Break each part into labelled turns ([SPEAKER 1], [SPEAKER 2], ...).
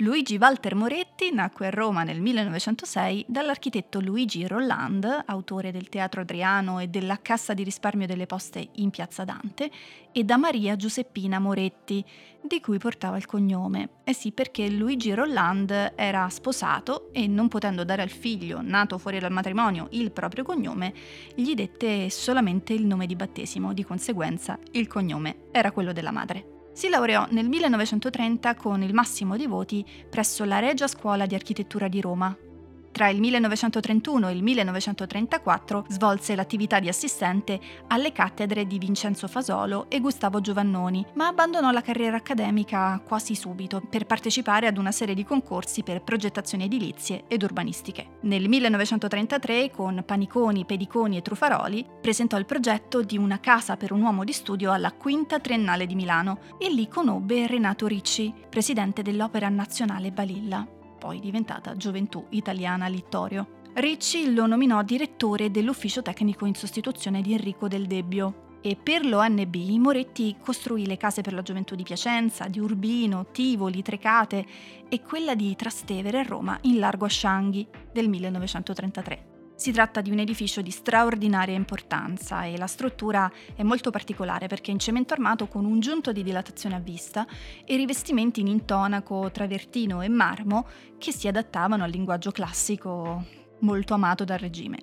[SPEAKER 1] Luigi Walter Moretti nacque a Roma nel 1906 dall'architetto Luigi Rolland, autore del Teatro Adriano e della Cassa di risparmio delle Poste in Piazza Dante, e da Maria Giuseppina Moretti, di cui portava il cognome. Eh sì, perché Luigi Rolland era sposato e non potendo dare al figlio, nato fuori dal matrimonio, il proprio cognome, gli dette solamente il nome di battesimo, di conseguenza il cognome era quello della madre. Si laureò nel 1930 con il massimo dei voti presso la Regia Scuola di Architettura di Roma, tra il 1931 e il 1934 svolse l'attività di assistente alle cattedre di Vincenzo Fasolo e Gustavo Giovannoni, ma abbandonò la carriera accademica quasi subito per partecipare ad una serie di concorsi per progettazioni edilizie ed urbanistiche. Nel 1933, con Paniconi, Pediconi e Trufaroli, presentò il progetto di una casa per un uomo di studio alla Quinta Triennale di Milano e lì conobbe Renato Ricci, presidente dell'Opera Nazionale Balilla poi diventata Gioventù Italiana Littorio. Ricci lo nominò direttore dell'ufficio tecnico in sostituzione di Enrico Del Debbio e per l'ONB Moretti costruì le case per la gioventù di Piacenza, di Urbino, Tivoli, Trecate e quella di Trastevere a Roma in largo Ascianghi del 1933. Si tratta di un edificio di straordinaria importanza e la struttura è molto particolare perché è in cemento armato con un giunto di dilatazione a vista e rivestimenti in intonaco, travertino e marmo che si adattavano al linguaggio classico molto amato dal regime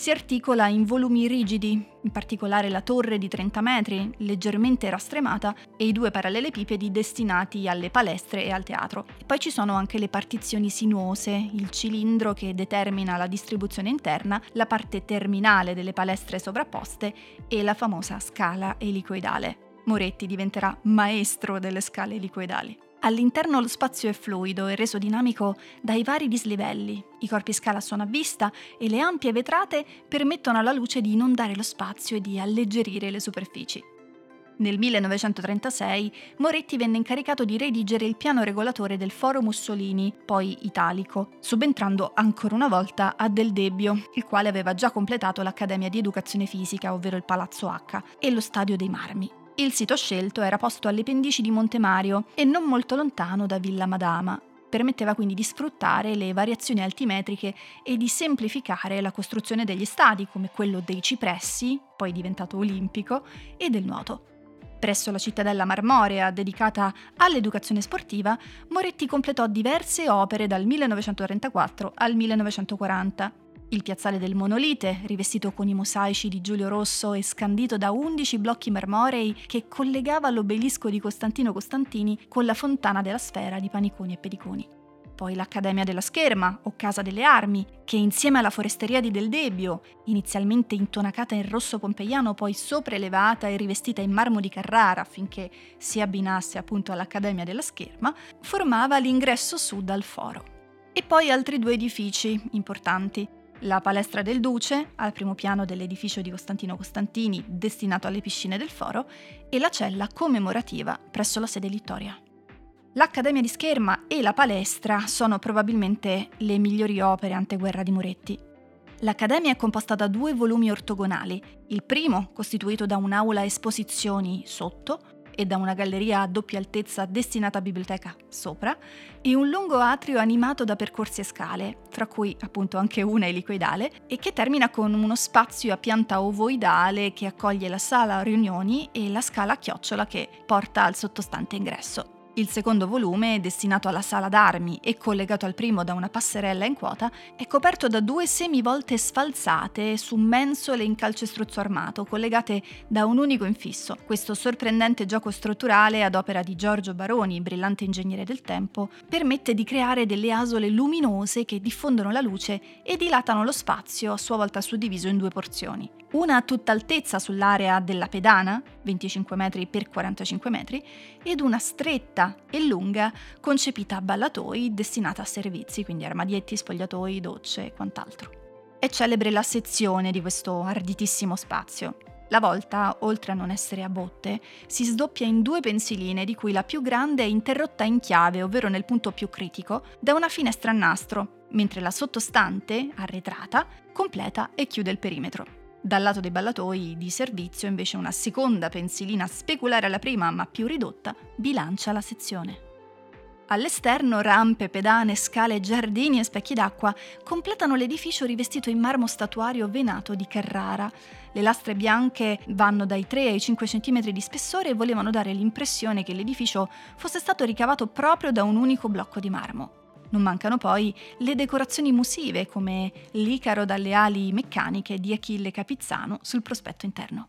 [SPEAKER 1] si articola in volumi rigidi, in particolare la torre di 30 metri, leggermente rastremata, e i due parallelepipedi destinati alle palestre e al teatro. E poi ci sono anche le partizioni sinuose, il cilindro che determina la distribuzione interna, la parte terminale delle palestre sovrapposte e la famosa scala elicoidale. Moretti diventerà maestro delle scale elicoidali. All'interno lo spazio è fluido e reso dinamico dai vari dislivelli. I corpi scala sono a vista e le ampie vetrate permettono alla luce di inondare lo spazio e di alleggerire le superfici. Nel 1936 Moretti venne incaricato di redigere il piano regolatore del Foro Mussolini, poi italico, subentrando ancora una volta a Del Debbio, il quale aveva già completato l'Accademia di Educazione Fisica, ovvero il Palazzo H, e lo Stadio dei Marmi. Il sito scelto era posto alle pendici di Monte Mario e non molto lontano da Villa Madama. Permetteva quindi di sfruttare le variazioni altimetriche e di semplificare la costruzione degli stadi, come quello dei cipressi, poi diventato olimpico, e del nuoto. Presso la cittadella marmorea dedicata all'educazione sportiva, Moretti completò diverse opere dal 1934 al 1940 il piazzale del Monolite, rivestito con i mosaici di Giulio Rosso e scandito da 11 blocchi marmorei che collegava l'obelisco di Costantino Costantini con la fontana della sfera di Paniconi e Pediconi. Poi l'Accademia della Scherma, o Casa delle Armi, che insieme alla foresteria di Del Debbio, inizialmente intonacata in rosso pompeiano, poi sopraelevata e rivestita in marmo di Carrara affinché si abbinasse appunto all'Accademia della Scherma, formava l'ingresso sud al foro. E poi altri due edifici importanti, la palestra del Duce, al primo piano dell'edificio di Costantino Costantini destinato alle piscine del foro, e la cella commemorativa presso la sede Littoria. L'Accademia di Scherma e la palestra sono probabilmente le migliori opere anteguerra di Moretti. L'Accademia è composta da due volumi ortogonali, il primo costituito da un'aula esposizioni sotto, e da una galleria a doppia altezza destinata a biblioteca sopra, e un lungo atrio animato da percorsi e scale, fra cui appunto anche una elicoidale, e che termina con uno spazio a pianta ovoidale che accoglie la sala riunioni e la scala a chiocciola che porta al sottostante ingresso. Il secondo volume, destinato alla sala d'armi e collegato al primo da una passerella in quota, è coperto da due semivolte sfalsate su mensole in calcestruzzo armato, collegate da un unico infisso. Questo sorprendente gioco strutturale, ad opera di Giorgio Baroni, brillante ingegnere del tempo, permette di creare delle asole luminose che diffondono la luce e dilatano lo spazio, a sua volta suddiviso in due porzioni. Una a tutta altezza sull'area della pedana, 25 metri x 45 metri, ed una stretta e lunga concepita a ballatoi destinata a servizi, quindi armadietti, spogliatoi, docce e quant'altro. È celebre la sezione di questo arditissimo spazio. La volta, oltre a non essere a botte, si sdoppia in due pensiline di cui la più grande è interrotta in chiave, ovvero nel punto più critico, da una finestra a nastro, mentre la sottostante, arretrata, completa e chiude il perimetro. Dal lato dei ballatoi di servizio invece una seconda pensilina speculare alla prima ma più ridotta bilancia la sezione. All'esterno rampe, pedane, scale, giardini e specchi d'acqua completano l'edificio rivestito in marmo statuario venato di Carrara. Le lastre bianche vanno dai 3 ai 5 cm di spessore e volevano dare l'impressione che l'edificio fosse stato ricavato proprio da un unico blocco di marmo. Non mancano poi le decorazioni musive come l'Icaro dalle ali meccaniche di Achille Capizzano sul prospetto interno.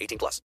[SPEAKER 2] 18 plus.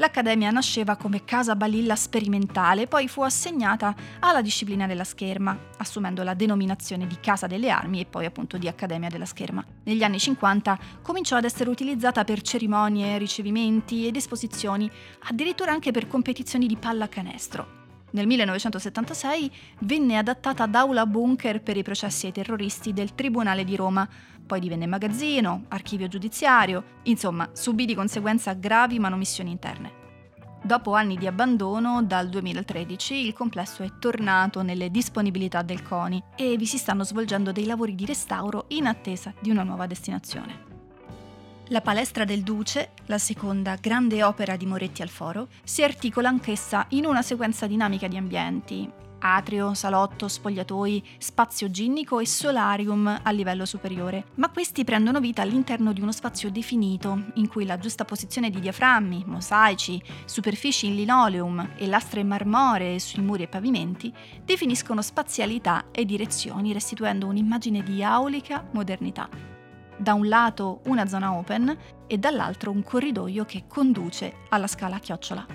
[SPEAKER 1] L'Accademia nasceva come casa balilla sperimentale, poi fu assegnata alla disciplina della scherma, assumendo la denominazione di Casa delle Armi e poi appunto di Accademia della Scherma. Negli anni 50 cominciò ad essere utilizzata per cerimonie, ricevimenti ed esposizioni, addirittura anche per competizioni di pallacanestro. Nel 1976 venne adattata ad aula bunker per i processi ai terroristi del Tribunale di Roma, poi divenne magazzino, archivio giudiziario, insomma subì di conseguenza gravi manomissioni interne. Dopo anni di abbandono, dal 2013 il complesso è tornato nelle disponibilità del CONI e vi si stanno svolgendo dei lavori di restauro in attesa di una nuova destinazione. La palestra del Duce, la seconda grande opera di Moretti al Foro, si articola anch'essa in una sequenza dinamica di ambienti, atrio, salotto, spogliatoi, spazio ginnico e solarium a livello superiore, ma questi prendono vita all'interno di uno spazio definito, in cui la giusta posizione di diaframmi, mosaici, superfici in linoleum e lastre marmoree sui muri e pavimenti definiscono spazialità e direzioni, restituendo un'immagine di aulica modernità da un lato una zona open e dall'altro un corridoio che conduce alla scala a chiocciola.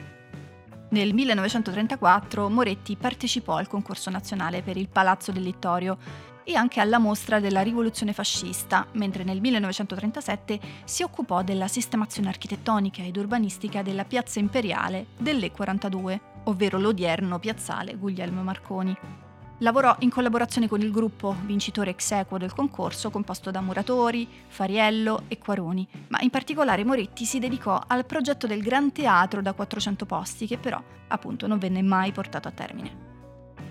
[SPEAKER 1] Nel 1934 Moretti partecipò al concorso nazionale per il Palazzo del Littorio e anche alla mostra della rivoluzione fascista, mentre nel 1937 si occupò della sistemazione architettonica ed urbanistica della piazza imperiale dell'E42, ovvero l'odierno piazzale Guglielmo Marconi. Lavorò in collaborazione con il gruppo vincitore ex equo del concorso composto da Muratori, Fariello e Quaroni, ma in particolare Moretti si dedicò al progetto del Gran Teatro da 400 posti che però appunto non venne mai portato a termine.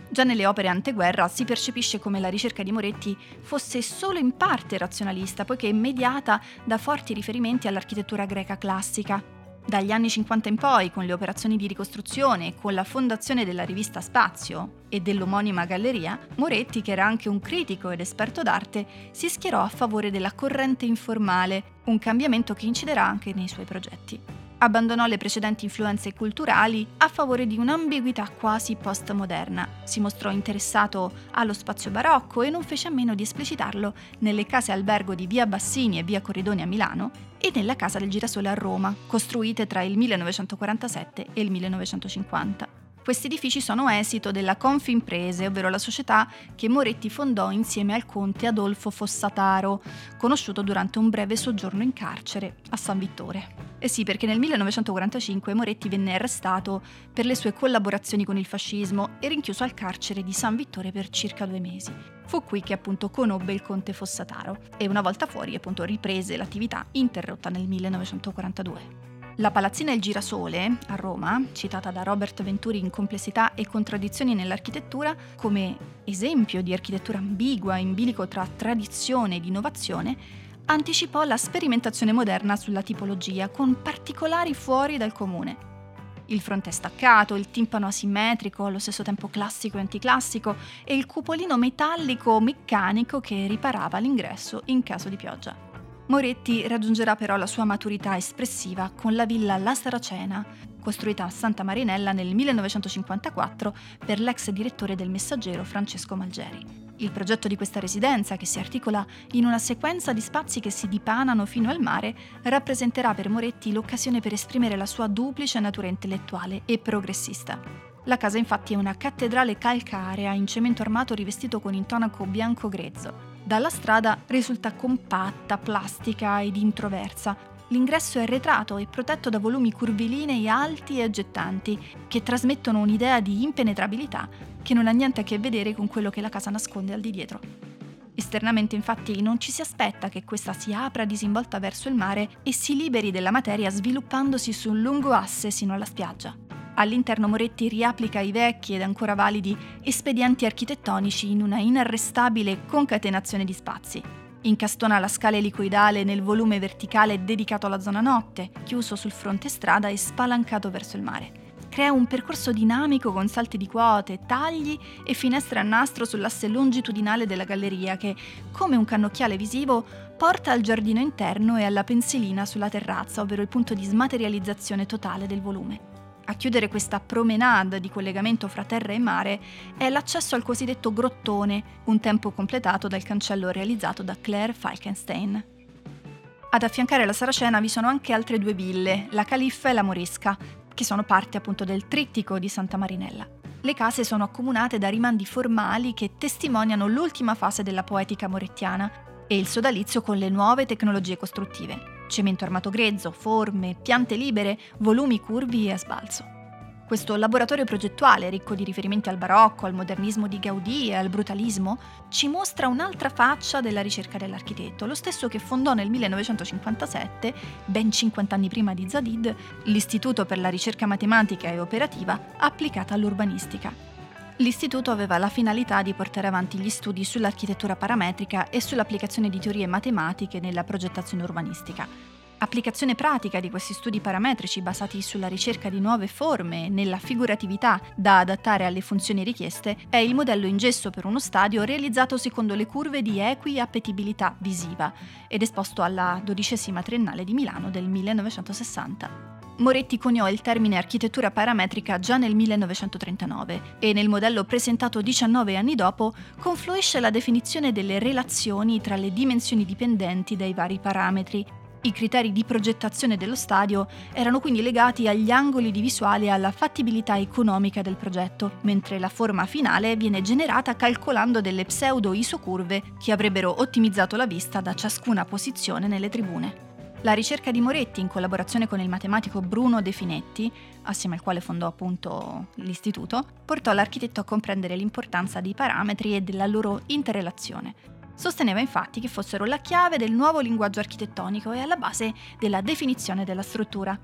[SPEAKER 1] Già nelle opere anteguerra si percepisce come la ricerca di Moretti fosse solo in parte razionalista, poiché mediata da forti riferimenti all'architettura greca classica, dagli anni 50 in poi, con le operazioni di ricostruzione e con la fondazione della rivista Spazio e dell'omonima galleria, Moretti, che era anche un critico ed esperto d'arte, si schierò a favore della corrente informale, un cambiamento che inciderà anche nei suoi progetti. Abbandonò le precedenti influenze culturali a favore di un'ambiguità quasi postmoderna. Si mostrò interessato allo spazio barocco e non fece a meno di esplicitarlo nelle case albergo di Via Bassini e Via Corridoni a Milano e nella Casa del Girasole a Roma, costruite tra il 1947 e il 1950. Questi edifici sono esito della Confimprese, ovvero la società che Moretti fondò insieme al conte Adolfo Fossataro, conosciuto durante un breve soggiorno in carcere a San Vittore. Eh sì, perché nel 1945 Moretti venne arrestato per le sue collaborazioni con il fascismo e rinchiuso al carcere di San Vittore per circa due mesi. Fu qui che appunto conobbe il conte Fossataro e una volta fuori appunto riprese l'attività interrotta nel 1942. La palazzina Il Girasole, a Roma, citata da Robert Venturi in Complessità e contraddizioni nell'architettura, come esempio di architettura ambigua in bilico tra tradizione ed innovazione, anticipò la sperimentazione moderna sulla tipologia con particolari fuori dal comune. Il fronte staccato, il timpano asimmetrico, allo stesso tempo classico e anticlassico, e il cupolino metallico meccanico che riparava l'ingresso in caso di pioggia. Moretti raggiungerà però la sua maturità espressiva con la villa La Saracena, costruita a Santa Marinella nel 1954 per l'ex direttore del Messaggero Francesco Malgeri. Il progetto di questa residenza, che si articola in una sequenza di spazi che si dipanano fino al mare, rappresenterà per Moretti l'occasione per esprimere la sua duplice natura intellettuale e progressista. La casa infatti è una cattedrale calcarea in cemento armato rivestito con intonaco bianco grezzo. Dalla strada risulta compatta, plastica ed introversa, L'ingresso è arretrato e protetto da volumi curvilinei alti e aggettanti che trasmettono un'idea di impenetrabilità che non ha niente a che vedere con quello che la casa nasconde al di dietro. Esternamente infatti non ci si aspetta che questa si apra disinvolta verso il mare e si liberi della materia sviluppandosi su un lungo asse sino alla spiaggia. All'interno Moretti riapplica i vecchi ed ancora validi espedienti architettonici in una inarrestabile concatenazione di spazi, Incastona la scala elicoidale nel volume verticale dedicato alla zona notte, chiuso sul fronte strada e spalancato verso il mare. Crea un percorso dinamico con salti di quote, tagli e finestre a nastro sull'asse longitudinale della galleria che, come un cannocchiale visivo, porta al giardino interno e alla pensilina sulla terrazza, ovvero il punto di smaterializzazione totale del volume. A chiudere questa promenade di collegamento fra terra e mare è l'accesso al cosiddetto grottone, un tempo completato dal cancello realizzato da Claire Falkenstein. Ad affiancare la Saracena vi sono anche altre due ville, la Califfa e la Morisca, che sono parte appunto del trittico di Santa Marinella. Le case sono accomunate da rimandi formali che testimoniano l'ultima fase della poetica morettiana e il sodalizio con le nuove tecnologie costruttive cemento armato grezzo, forme, piante libere, volumi curvi e a sbalzo. Questo laboratorio progettuale, ricco di riferimenti al barocco, al modernismo di Gaudì e al brutalismo, ci mostra un'altra faccia della ricerca dell'architetto, lo stesso che fondò nel 1957, ben 50 anni prima di Zadid, l'Istituto per la ricerca matematica e operativa applicata all'urbanistica. L'istituto aveva la finalità di portare avanti gli studi sull'architettura parametrica e sull'applicazione di teorie matematiche nella progettazione urbanistica. Applicazione pratica di questi studi parametrici basati sulla ricerca di nuove forme nella figuratività da adattare alle funzioni richieste è il modello in gesso per uno stadio realizzato secondo le curve di equi-appetibilità visiva ed esposto alla dodicesima triennale di Milano del 1960. Moretti coniò il termine architettura parametrica già nel 1939 e nel modello presentato 19 anni dopo confluisce la definizione delle relazioni tra le dimensioni dipendenti dai vari parametri. I criteri di progettazione dello stadio erano quindi legati agli angoli di visuale e alla fattibilità economica del progetto, mentre la forma finale viene generata calcolando delle pseudo-isocurve che avrebbero ottimizzato la vista da ciascuna posizione nelle tribune. La ricerca di Moretti, in collaborazione con il matematico Bruno De Finetti, assieme al quale fondò appunto l'istituto, portò l'architetto a comprendere l'importanza dei parametri e della loro interrelazione. Sosteneva infatti che fossero la chiave del nuovo linguaggio architettonico e alla base della definizione della struttura.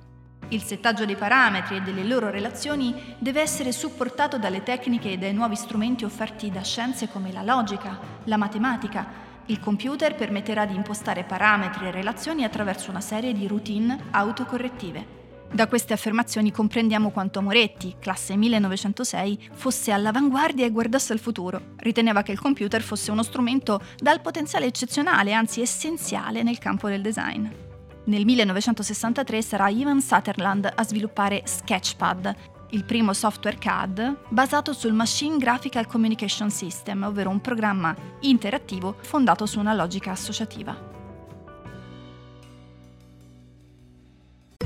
[SPEAKER 1] Il settaggio dei parametri e delle loro relazioni deve essere supportato dalle tecniche e dai nuovi strumenti offerti da scienze come la logica, la matematica, il computer permetterà di impostare parametri e relazioni attraverso una serie di routine autocorrettive. Da queste affermazioni comprendiamo quanto Moretti, classe 1906, fosse all'avanguardia e guardasse al futuro. Riteneva che il computer fosse uno strumento dal potenziale eccezionale, anzi essenziale nel campo del design. Nel 1963 sarà Ivan Sutherland a sviluppare Sketchpad, il primo software CAD basato sul Machine Graphical Communication System, ovvero un programma interattivo fondato su una logica associativa.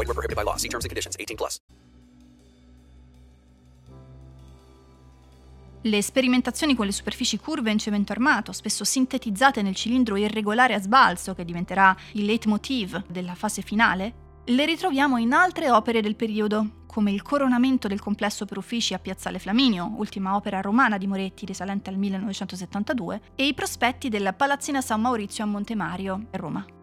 [SPEAKER 2] void, were prohibited by law. See terms and conditions 18 plus.
[SPEAKER 1] Le sperimentazioni con le superfici curve in cemento armato, spesso sintetizzate nel cilindro irregolare a sbalzo che diventerà il leitmotiv della fase finale, le ritroviamo in altre opere del periodo, come il coronamento del complesso per uffici a Piazzale Flaminio, ultima opera romana di Moretti risalente al 1972, e i prospetti della Palazzina San Maurizio a Montemario, Roma.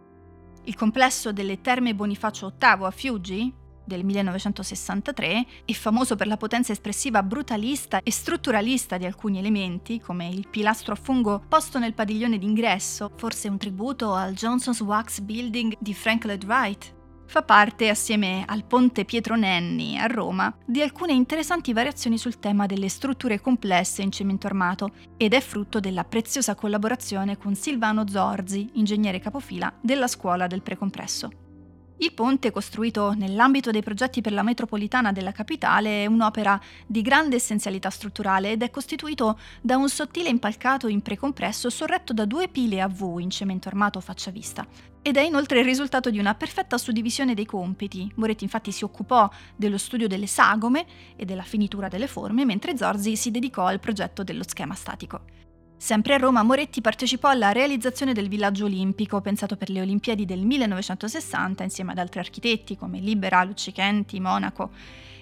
[SPEAKER 1] Il complesso delle Terme Bonifacio VIII a Fiuggi, del 1963 è famoso per la potenza espressiva brutalista e strutturalista di alcuni elementi, come il pilastro a fungo posto nel padiglione d'ingresso, forse un tributo al Johnson's Wax Building di Frank Lloyd Wright. Fa parte, assieme al ponte Pietro Nenni a Roma, di alcune interessanti variazioni sul tema delle strutture complesse in cemento armato ed è frutto della preziosa collaborazione con Silvano Zorzi, ingegnere capofila della scuola del precompresso. Il ponte, costruito nell'ambito dei progetti per la metropolitana della capitale, è un'opera di grande essenzialità strutturale ed è costituito da un sottile impalcato in precompresso sorretto da due pile a V in cemento armato faccia vista. Ed è inoltre il risultato di una perfetta suddivisione dei compiti. Moretti infatti si occupò dello studio delle sagome e della finitura delle forme, mentre Zorzi si dedicò al progetto dello schema statico. Sempre a Roma, Moretti partecipò alla realizzazione del villaggio olimpico pensato per le Olimpiadi del 1960 insieme ad altri architetti come Libera, Luccichenti, Monaco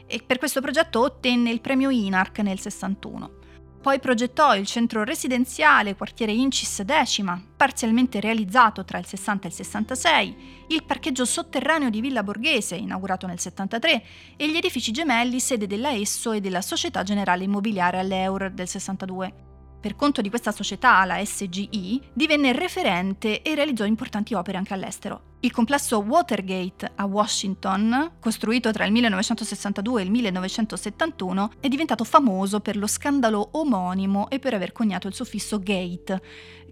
[SPEAKER 1] e per questo progetto ottenne il premio INARC nel 61. Poi progettò il centro residenziale quartiere Incis Decima, parzialmente realizzato tra il 60 e il 66, il parcheggio sotterraneo di Villa Borghese, inaugurato nel 73, e gli edifici gemelli sede della Esso e della Società Generale Immobiliare all'Eur del 62 per conto di questa società, la SGI, divenne referente e realizzò importanti opere anche all'estero. Il complesso Watergate a Washington, costruito tra il 1962 e il 1971, è diventato famoso per lo scandalo omonimo e per aver coniato il suffisso gate,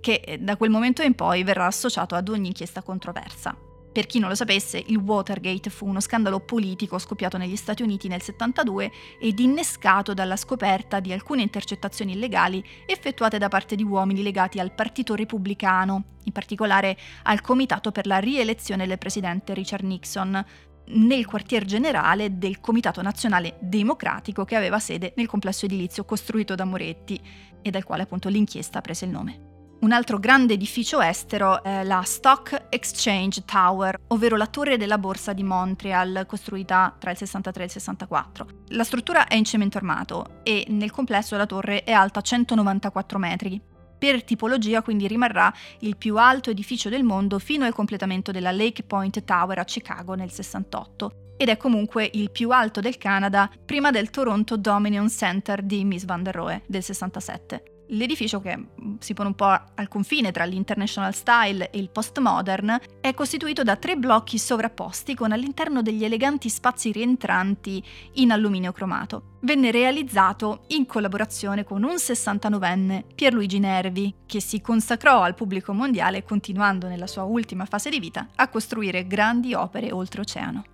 [SPEAKER 1] che da quel momento in poi verrà associato ad ogni inchiesta controversa. Per chi non lo sapesse, il Watergate fu uno scandalo politico scoppiato negli Stati Uniti nel 72 ed innescato dalla scoperta di alcune intercettazioni illegali effettuate da parte di uomini legati al Partito Repubblicano, in particolare al Comitato per la rielezione del presidente Richard Nixon, nel quartier generale del Comitato Nazionale Democratico che aveva sede nel complesso edilizio costruito da Moretti e dal quale appunto l'inchiesta prese il nome. Un altro grande edificio estero è la Stock Exchange Tower, ovvero la torre della borsa di Montreal, costruita tra il 63 e il 64. La struttura è in cemento armato e nel complesso la torre è alta 194 metri. Per tipologia quindi rimarrà il più alto edificio del mondo fino al completamento della Lake Point Tower a Chicago nel 68 ed è comunque il più alto del Canada prima del Toronto Dominion Center di Miss Van der Rohe del 67. L'edificio, che mm, si pone un po' al confine tra l'International Style e il postmodern, è costituito da tre blocchi sovrapposti con all'interno degli eleganti spazi rientranti in alluminio cromato. Venne realizzato in collaborazione con un 69enne, Pierluigi Nervi, che si consacrò al pubblico mondiale continuando nella sua ultima fase di vita a costruire grandi opere oltreoceano.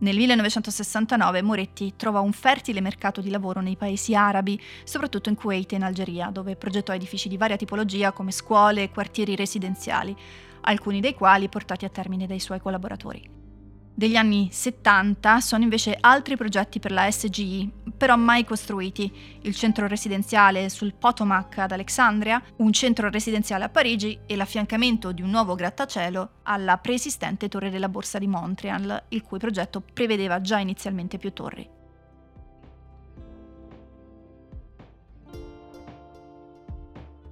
[SPEAKER 1] Nel 1969 Moretti trovò un fertile mercato di lavoro nei paesi arabi, soprattutto in Kuwait e in Algeria, dove progettò edifici di varia tipologia come scuole e quartieri residenziali, alcuni dei quali portati a termine dai suoi collaboratori degli anni 70 sono invece altri progetti per la SGI, però mai costruiti. Il centro residenziale sul Potomac ad Alexandria, un centro residenziale a Parigi e l'affiancamento di un nuovo grattacielo alla preesistente torre della Borsa di Montreal, il cui progetto prevedeva già inizialmente più torri.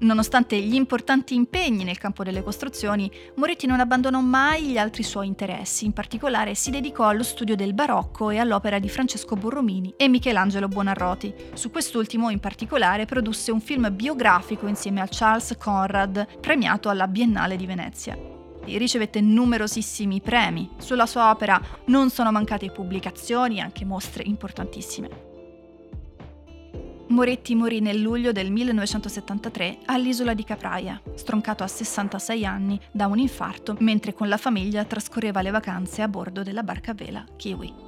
[SPEAKER 1] Nonostante gli importanti impegni nel campo delle costruzioni, Moretti non abbandonò mai gli altri suoi interessi, in particolare si dedicò allo studio del barocco e all'opera di Francesco Borromini e Michelangelo Buonarroti. Su quest'ultimo in particolare produsse un film biografico insieme a Charles Conrad, premiato alla Biennale di Venezia ricevette numerosissimi premi. Sulla sua opera non sono mancate pubblicazioni e anche mostre importantissime. Moretti morì nel luglio del 1973 all'isola di Capraia, stroncato a 66 anni da un infarto mentre con la famiglia trascorreva le vacanze a bordo della barca a vela Kiwi.